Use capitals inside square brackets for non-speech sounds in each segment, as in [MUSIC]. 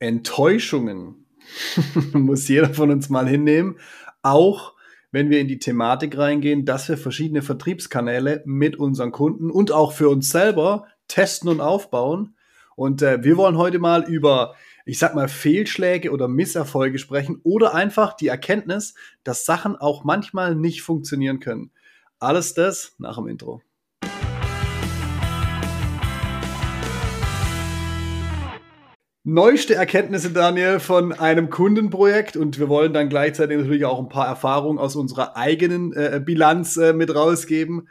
Enttäuschungen [LAUGHS] muss jeder von uns mal hinnehmen. Auch wenn wir in die Thematik reingehen, dass wir verschiedene Vertriebskanäle mit unseren Kunden und auch für uns selber testen und aufbauen. Und äh, wir wollen heute mal über, ich sag mal, Fehlschläge oder Misserfolge sprechen oder einfach die Erkenntnis, dass Sachen auch manchmal nicht funktionieren können. Alles das nach dem Intro. Neueste Erkenntnisse, Daniel, von einem Kundenprojekt und wir wollen dann gleichzeitig natürlich auch ein paar Erfahrungen aus unserer eigenen äh, Bilanz äh, mit rausgeben.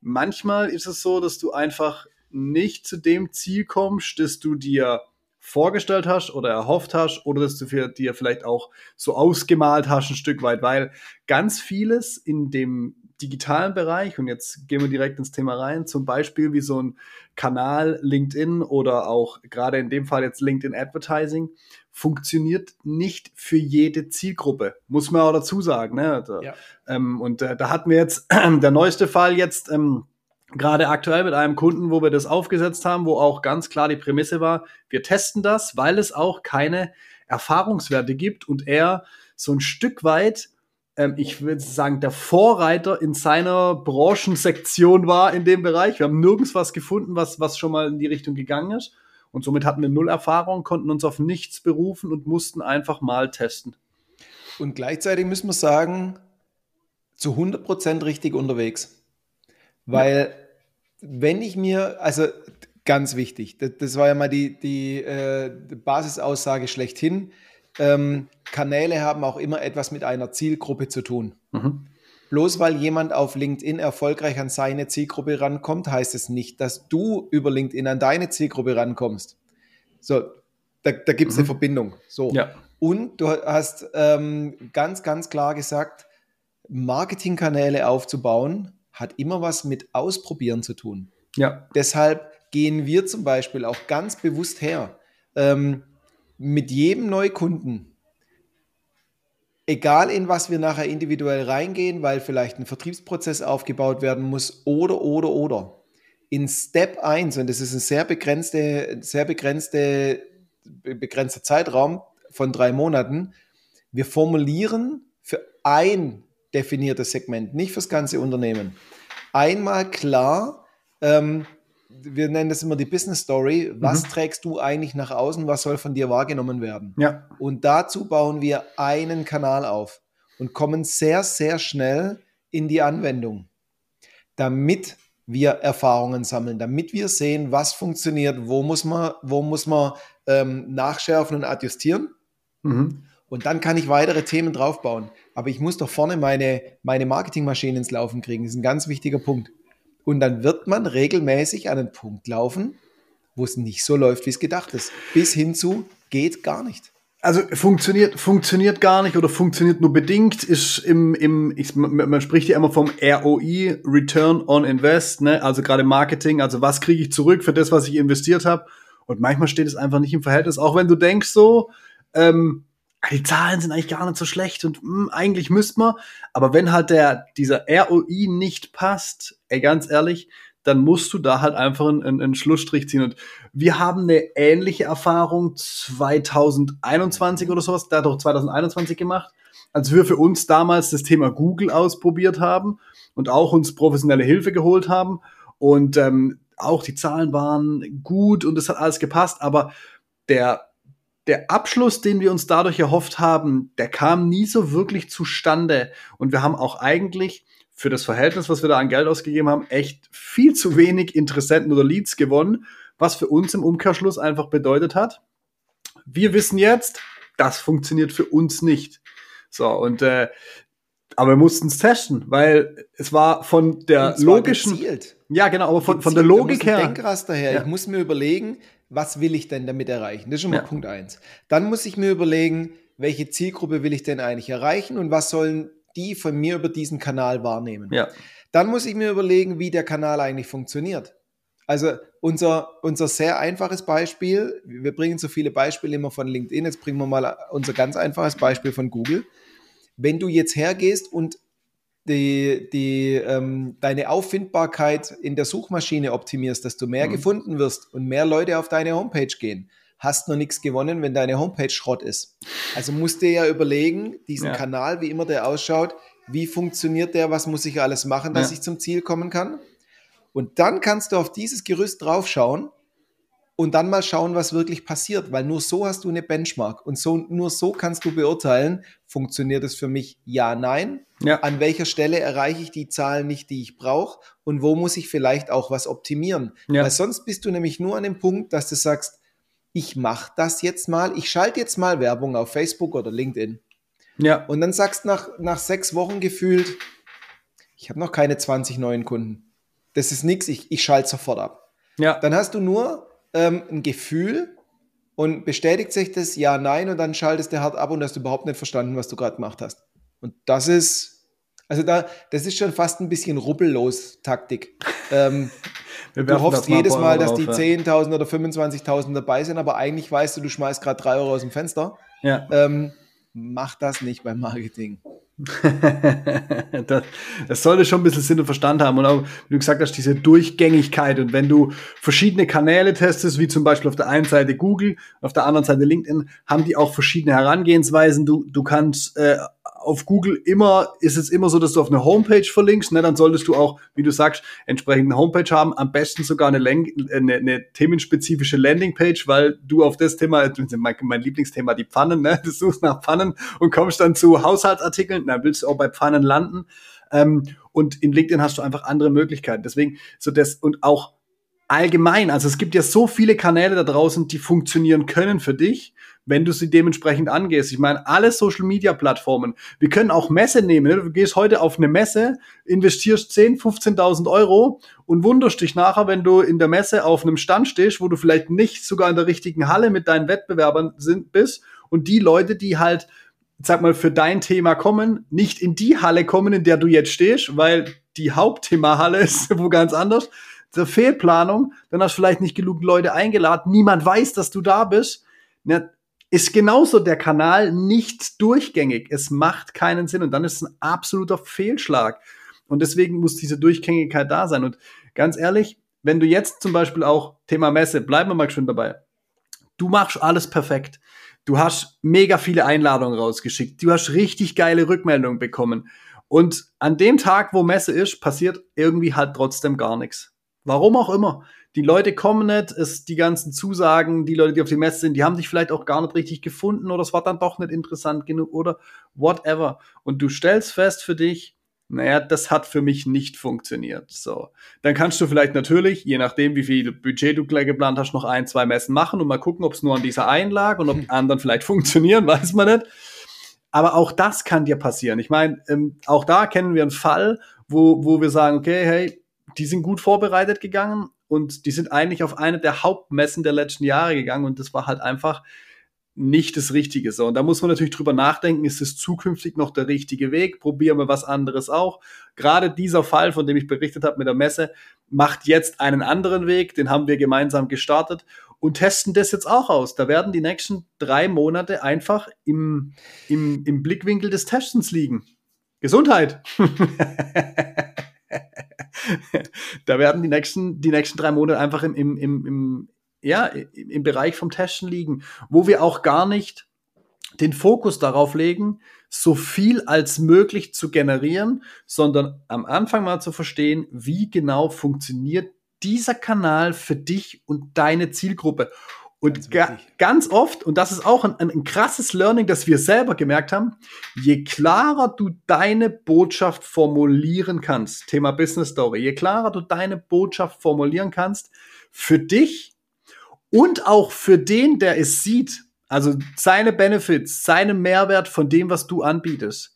Manchmal ist es so, dass du einfach nicht zu dem Ziel kommst, das du dir vorgestellt hast oder erhofft hast oder dass du dir vielleicht auch so ausgemalt hast ein Stück weit, weil ganz vieles in dem digitalen Bereich, und jetzt gehen wir direkt ins Thema rein, zum Beispiel wie so ein Kanal LinkedIn oder auch gerade in dem Fall jetzt LinkedIn Advertising, funktioniert nicht für jede Zielgruppe, muss man auch dazu sagen. Ne? Da, ja. ähm, und äh, da hatten wir jetzt äh, [CLEARS THROAT] der neueste Fall jetzt ähm, gerade aktuell mit einem Kunden, wo wir das aufgesetzt haben, wo auch ganz klar die Prämisse war, wir testen das, weil es auch keine Erfahrungswerte gibt und er so ein Stück weit ähm, ich würde sagen, der Vorreiter in seiner Branchensektion war in dem Bereich. Wir haben nirgends was gefunden, was, was schon mal in die Richtung gegangen ist. Und somit hatten wir null Erfahrung, konnten uns auf nichts berufen und mussten einfach mal testen. Und gleichzeitig müssen wir sagen, zu 100% richtig unterwegs. Weil, ja. wenn ich mir, also ganz wichtig, das, das war ja mal die, die, äh, die Basisaussage schlechthin, ähm, Kanäle haben auch immer etwas mit einer Zielgruppe zu tun. Mhm. Bloß weil jemand auf LinkedIn erfolgreich an seine Zielgruppe rankommt, heißt es nicht, dass du über LinkedIn an deine Zielgruppe rankommst. So, da, da gibt es mhm. eine Verbindung. So. Ja. Und du hast ähm, ganz, ganz klar gesagt, Marketingkanäle aufzubauen, hat immer was mit Ausprobieren zu tun. Ja. Deshalb gehen wir zum Beispiel auch ganz bewusst her. Ähm, mit jedem Neukunden, egal in was wir nachher individuell reingehen, weil vielleicht ein Vertriebsprozess aufgebaut werden muss oder, oder, oder. In Step 1, und das ist ein sehr, begrenzte, sehr begrenzte, begrenzter Zeitraum von drei Monaten, wir formulieren für ein definiertes Segment, nicht fürs ganze Unternehmen, einmal klar, ähm, wir nennen das immer die Business Story. Was mhm. trägst du eigentlich nach außen? Was soll von dir wahrgenommen werden? Ja. Und dazu bauen wir einen Kanal auf und kommen sehr, sehr schnell in die Anwendung, damit wir Erfahrungen sammeln, damit wir sehen, was funktioniert, wo muss man, wo muss man ähm, nachschärfen und adjustieren. Mhm. Und dann kann ich weitere Themen draufbauen. Aber ich muss doch vorne meine, meine Marketingmaschine ins Laufen kriegen. Das ist ein ganz wichtiger Punkt. Und dann wird man regelmäßig an einen Punkt laufen, wo es nicht so läuft, wie es gedacht ist. Bis hin zu geht gar nicht. Also funktioniert, funktioniert gar nicht oder funktioniert nur bedingt, ist im, im ich, man spricht ja immer vom ROI, Return on Invest, ne? also gerade Marketing, also was kriege ich zurück für das, was ich investiert habe. Und manchmal steht es einfach nicht im Verhältnis, auch wenn du denkst so, ähm, die Zahlen sind eigentlich gar nicht so schlecht und mh, hm, eigentlich müsste man, aber wenn halt der, dieser ROI nicht passt, ey, ganz ehrlich, dann musst du da halt einfach einen, einen Schlussstrich ziehen. Und wir haben eine ähnliche Erfahrung 2021 oder sowas, da doch 2021 gemacht, als wir für uns damals das Thema Google ausprobiert haben und auch uns professionelle Hilfe geholt haben. Und ähm, auch die Zahlen waren gut und es hat alles gepasst, aber der der Abschluss, den wir uns dadurch erhofft haben, der kam nie so wirklich zustande. Und wir haben auch eigentlich für das Verhältnis, was wir da an Geld ausgegeben haben, echt viel zu wenig Interessenten oder Leads gewonnen, was für uns im Umkehrschluss einfach bedeutet hat, wir wissen jetzt, das funktioniert für uns nicht. So, und äh, aber wir mussten es testen, weil es war von der logischen. Gezielt. Ja, genau, aber von, von der Logik her. Denkraster her. Ja. Ich muss mir überlegen, was will ich denn damit erreichen? Das ist schon mal ja. Punkt eins. Dann muss ich mir überlegen, welche Zielgruppe will ich denn eigentlich erreichen und was sollen die von mir über diesen Kanal wahrnehmen? Ja. Dann muss ich mir überlegen, wie der Kanal eigentlich funktioniert. Also unser, unser sehr einfaches Beispiel, wir bringen so viele Beispiele immer von LinkedIn, jetzt bringen wir mal unser ganz einfaches Beispiel von Google. Wenn du jetzt hergehst und die, die, ähm, deine Auffindbarkeit in der Suchmaschine optimierst, dass du mehr mhm. gefunden wirst und mehr Leute auf deine Homepage gehen, hast noch nichts gewonnen, wenn deine Homepage Schrott ist. Also musst du ja überlegen, diesen Ja. Kanal, wie immer der ausschaut, wie funktioniert der, was muss ich alles machen, dass Ja. ich zum Ziel kommen kann. Und dann kannst du auf dieses Gerüst draufschauen und dann mal schauen, was wirklich passiert, weil nur so hast du eine Benchmark und so, nur so kannst du beurteilen, funktioniert es für mich ja, nein, Ja. an welcher Stelle erreiche ich die Zahlen nicht, die ich brauche und wo muss ich vielleicht auch was optimieren. Ja. Weil sonst bist du nämlich nur an dem Punkt, dass du sagst, ich mache das jetzt mal, ich schalte jetzt mal Werbung auf Facebook oder LinkedIn Ja. und dann sagst nach, nach sechs Wochen gefühlt, ich habe noch keine 20 neuen Kunden. Das ist nichts, ich, ich schalte sofort ab. Ja. Dann hast du nur ähm, ein Gefühl und bestätigt sich das Ja, Nein und dann schaltest du hart ab und hast überhaupt nicht verstanden, was du gerade gemacht hast. Und das ist, also da, das ist schon fast ein bisschen rubbellos Taktik. Ähm, [LAUGHS] du hoffst mal jedes Mal, dass die drauf, ja. 10.000 oder 25.000 dabei sind, aber eigentlich weißt du, du schmeißt gerade 3 Euro aus dem Fenster. Ja. Ähm, mach das nicht beim Marketing. [LAUGHS] das, das sollte schon ein bisschen Sinn und Verstand haben. Und auch, wie du gesagt hast, diese Durchgängigkeit. Und wenn du verschiedene Kanäle testest, wie zum Beispiel auf der einen Seite Google, auf der anderen Seite LinkedIn, haben die auch verschiedene Herangehensweisen. Du, du kannst äh, auf Google immer, ist es immer so, dass du auf eine Homepage verlinkst. Ne? Dann solltest du auch, wie du sagst, entsprechend eine Homepage haben. Am besten sogar eine, Len eine, eine themenspezifische Landingpage, weil du auf das Thema, mein, mein Lieblingsthema, die Pfannen, ne? du suchst nach Pfannen und kommst dann zu Haushaltsartikeln. Dann willst du auch bei Pfannen landen. Ähm, und in LinkedIn hast du einfach andere Möglichkeiten. Deswegen so das und auch allgemein, also es gibt ja so viele Kanäle da draußen, die funktionieren können für dich, wenn du sie dementsprechend angehst. Ich meine, alle Social Media Plattformen. Wir können auch Messe nehmen. Ne? Du gehst heute auf eine Messe, investierst 10, 15.000 Euro und wunderst dich nachher, wenn du in der Messe auf einem Stand stehst, wo du vielleicht nicht sogar in der richtigen Halle mit deinen Wettbewerbern sind, bist und die Leute, die halt sag mal, für dein Thema kommen, nicht in die Halle kommen, in der du jetzt stehst, weil die Hauptthema-Halle [LAUGHS] ist wo ganz anders. Der Fehlplanung, dann hast du vielleicht nicht genug Leute eingeladen, niemand weiß, dass du da bist. Ja, ist genauso der Kanal nicht durchgängig. Es macht keinen Sinn und dann ist es ein absoluter Fehlschlag. Und deswegen muss diese Durchgängigkeit da sein. Und ganz ehrlich, wenn du jetzt zum Beispiel auch Thema Messe, bleiben wir mal schön dabei. Du machst alles perfekt. Du hast mega viele Einladungen rausgeschickt. Du hast richtig geile Rückmeldungen bekommen. Und an dem Tag, wo Messe ist, passiert irgendwie halt trotzdem gar nichts. Warum auch immer. Die Leute kommen nicht, es, die ganzen Zusagen, die Leute, die auf die Messe sind, die haben dich vielleicht auch gar nicht richtig gefunden oder es war dann doch nicht interessant genug oder whatever. Und du stellst fest für dich, naja, das hat für mich nicht funktioniert. So. Dann kannst du vielleicht natürlich, je nachdem, wie viel Budget du gleich geplant hast, noch ein, zwei Messen machen und mal gucken, ob es nur an dieser einen lag und ob [LAUGHS] die anderen vielleicht funktionieren, weiß man nicht. Aber auch das kann dir passieren. Ich meine, ähm, auch da kennen wir einen Fall, wo, wo wir sagen, okay, hey, die sind gut vorbereitet gegangen und die sind eigentlich auf eine der Hauptmessen der letzten Jahre gegangen und das war halt einfach nicht das Richtige. So, und da muss man natürlich drüber nachdenken, ist es zukünftig noch der richtige Weg? Probieren wir was anderes auch. Gerade dieser Fall, von dem ich berichtet habe mit der Messe, macht jetzt einen anderen Weg, den haben wir gemeinsam gestartet und testen das jetzt auch aus. Da werden die nächsten drei Monate einfach im, im, im Blickwinkel des Testens liegen. Gesundheit! [LAUGHS] [LAUGHS] da werden die nächsten, die nächsten drei Monate einfach im, im, im, im, ja, im Bereich vom Testen liegen, wo wir auch gar nicht den Fokus darauf legen, so viel als möglich zu generieren, sondern am Anfang mal zu verstehen, wie genau funktioniert dieser Kanal für dich und deine Zielgruppe. Und ga, ganz oft, und das ist auch ein, ein, ein, krasses Learning, das wir selber gemerkt haben, je klarer du deine Botschaft formulieren kannst, Thema Business Story, je klarer du deine Botschaft formulieren kannst, für dich und auch für den, der es sieht, also seine Benefits, seinen Mehrwert von dem, was du anbietest,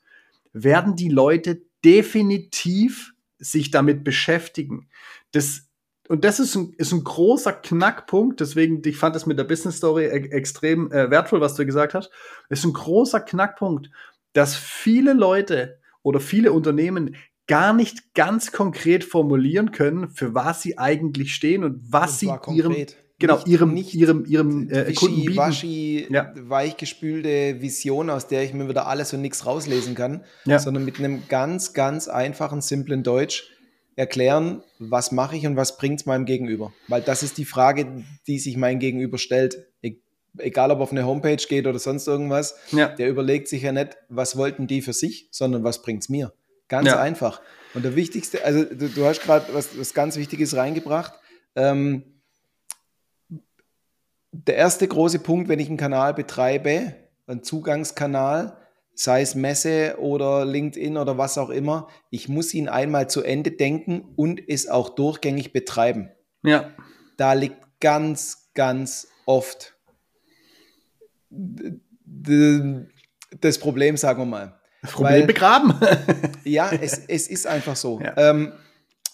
werden die Leute definitiv sich damit beschäftigen. Das und das ist ein, ist ein großer Knackpunkt, deswegen, ich fand es mit der Business Story e extrem äh, wertvoll, was du gesagt hast. Ist ein großer Knackpunkt, dass viele Leute oder viele Unternehmen gar nicht ganz konkret formulieren können, für was sie eigentlich stehen und was sie ihrem, genau, nicht, ihrem, nicht ihrem, ihrem äh, Kunden bieten. Waschi, ja. weichgespülte Vision, aus der ich mir wieder alles und nichts rauslesen kann, ja. sondern mit einem ganz, ganz einfachen, simplen Deutsch erklären, was mache ich und was bringt es meinem Gegenüber? Weil das ist die Frage, die sich mein Gegenüber stellt. egal ob auf eine Homepage geht oder sonst irgendwas, Ja. der überlegt sich ja nicht, was wollten die für sich, sondern was bringt's mir. Ganz Ja. einfach. Und der wichtigste, also du, du hast gerade was, was ganz Wichtiges reingebracht. Ähm, der erste große Punkt, wenn ich einen Kanal betreibe, einen Zugangskanal, sei es Messe oder LinkedIn oder was auch immer, ich muss ihn einmal zu Ende denken und es auch durchgängig betreiben. Ja. Da liegt ganz, ganz oft das Problem, sagen wir mal. Das Problem Weil- begraben. [LAUGHS] Ja, es, es ist einfach so. Ja. Ähm,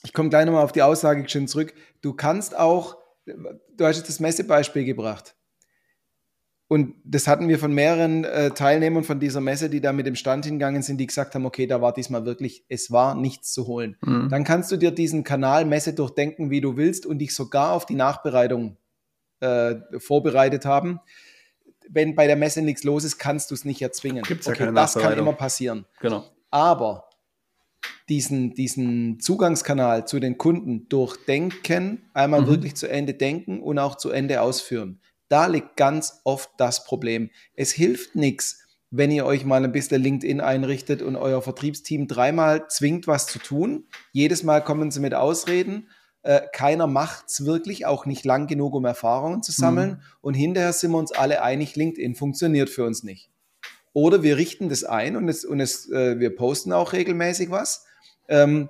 ich komme gleich nochmal auf die Aussage schon zurück. Du kannst auch, du hast jetzt das Messebeispiel gebracht. Und das hatten wir von mehreren äh, Teilnehmern von dieser Messe, die da mit dem Stand hingegangen sind, die gesagt haben, okay, da war diesmal wirklich, es war nichts zu holen. Mhm. Dann kannst du dir diesen Kanal Messe durchdenken, wie du willst und dich sogar auf die Nachbereitung äh, vorbereitet haben. Wenn bei der Messe nichts los ist, kannst du es nicht erzwingen. Gibt's ja okay, keine das kann immer passieren. Genau. Aber diesen, diesen Zugangskanal zu den Kunden durchdenken, einmal Mhm. wirklich zu Ende denken und auch zu Ende ausführen. Da liegt ganz oft das Problem. Es hilft nichts, wenn ihr euch mal ein bisschen LinkedIn einrichtet und euer Vertriebsteam dreimal zwingt, was zu tun. Jedes Mal kommen sie mit Ausreden. Äh, keiner macht es wirklich, auch nicht lang genug, um Erfahrungen zu sammeln. Und hinterher sind wir uns alle einig, LinkedIn funktioniert für uns nicht. Oder wir richten das ein und, es, und es, äh, wir posten auch regelmäßig was. Ähm,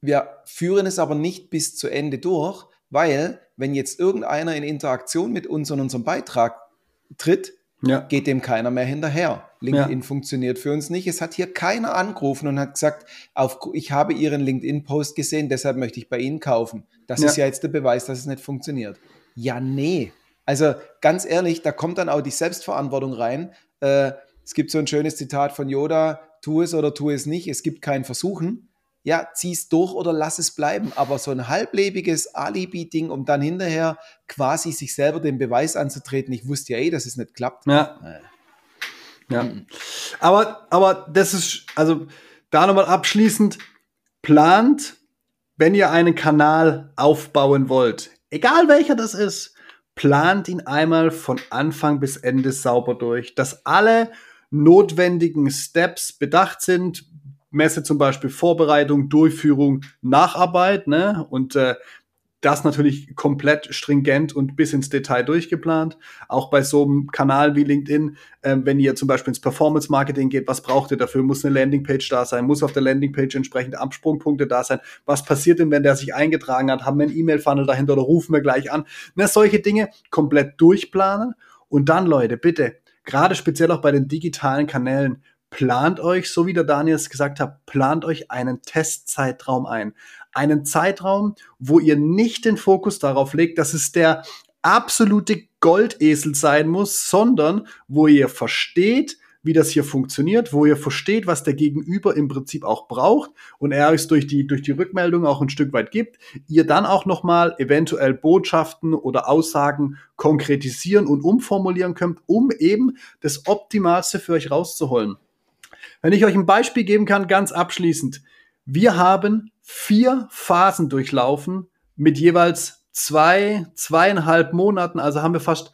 wir führen es aber nicht bis zu Ende durch, weil wenn jetzt irgendeiner in Interaktion mit uns und unserem Beitrag tritt, Ja. geht dem keiner mehr hinterher. LinkedIn funktioniert für uns nicht. Es hat hier keiner angerufen und hat gesagt, auf, ich habe Ihren LinkedIn-Post gesehen, deshalb möchte ich bei Ihnen kaufen. Das Ja. ist ja jetzt der Beweis, dass es nicht funktioniert. Ja, nee. Also ganz ehrlich, da kommt dann auch die Selbstverantwortung rein. Äh, es gibt so ein schönes Zitat von Yoda, tu es oder tu es nicht, es gibt kein Versuchen. Ja, zieh es durch oder lass es bleiben. Aber so ein halblebiges Alibi-Ding, um dann hinterher quasi sich selber den Beweis anzutreten, ich wusste ja eh, dass es nicht klappt. Ja. Ja. Aber, aber das ist, also da nochmal abschließend, plant, wenn ihr einen Kanal aufbauen wollt, egal welcher das ist, plant ihn einmal von Anfang bis Ende sauber durch, dass alle notwendigen Steps bedacht sind. Messe zum Beispiel Vorbereitung, Durchführung, Nacharbeit, ne? Und äh, das natürlich komplett stringent und bis ins Detail durchgeplant. Auch bei so einem Kanal wie LinkedIn, ähm, wenn ihr zum Beispiel ins Performance Marketing geht, was braucht ihr dafür? Muss eine Landingpage da sein? Muss auf der Landingpage entsprechende Absprungpunkte da sein? Was passiert denn, wenn der sich eingetragen hat? Haben wir einen E-Mail-Funnel dahinter oder rufen wir gleich an? Ne, solche Dinge komplett durchplanen. Und dann, Leute, bitte, gerade speziell auch bei den digitalen Kanälen, plant euch, so wie der Daniel es gesagt hat, plant euch einen Testzeitraum ein. Einen Zeitraum, wo ihr nicht den Fokus darauf legt, dass es der absolute Goldesel sein muss, sondern wo ihr versteht, wie das hier funktioniert, wo ihr versteht, was der Gegenüber im Prinzip auch braucht und er es durch die, durch die Rückmeldung auch ein Stück weit gibt, ihr dann auch nochmal eventuell Botschaften oder Aussagen konkretisieren und umformulieren könnt, um eben das Optimalste für euch rauszuholen. Wenn ich euch ein Beispiel geben kann, ganz abschließend. Wir haben vier Phasen durchlaufen mit jeweils zwei, zweieinhalb Monaten. Also haben wir fast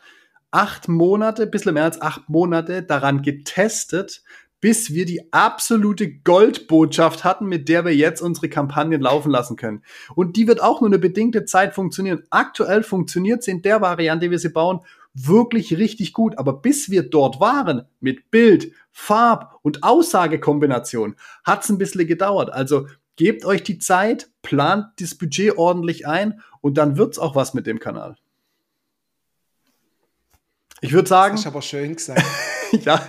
acht Monate, bisschen mehr als acht Monate daran getestet, bis wir die absolute Goldbotschaft hatten, mit der wir jetzt unsere Kampagnen laufen lassen können. Und die wird auch nur eine bedingte Zeit funktionieren. Aktuell funktioniert sie in der Variante, wie wir sie bauen, wirklich richtig gut. Aber bis wir dort waren, mit Bild, Farb und Aussagekombination, hat es ein bisschen gedauert. Also gebt euch die Zeit, plant das Budget ordentlich ein und dann wird's auch was mit dem Kanal. Ich würde sagen, Das ist aber schön gesagt. [LAUGHS] ja,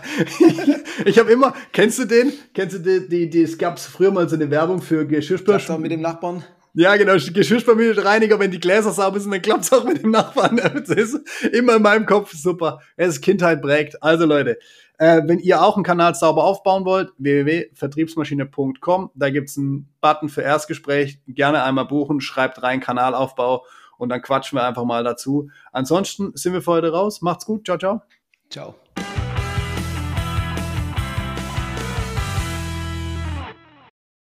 [LAUGHS] ich habe immer, kennst du den? Kennst du die, die, die es gab früher mal so eine Werbung für Geschirrspül Klappt auch mit dem Nachbarn. Ja, genau, Geschirrspülreiniger, wenn die Gläser sauber sind, dann klappt's auch mit dem Nachbarn. [LAUGHS] Das ist immer in meinem Kopf super. Es ist Kindheit prägt. Also Leute, äh, wenn ihr auch einen Kanal sauber aufbauen wollt, www.vertriebsmaschine.com, da gibt's einen Button für Erstgespräch. Gerne einmal buchen, schreibt rein Kanalaufbau und dann quatschen wir einfach mal dazu. Ansonsten sind wir für heute raus. Macht's gut. Ciao, ciao. Ciao.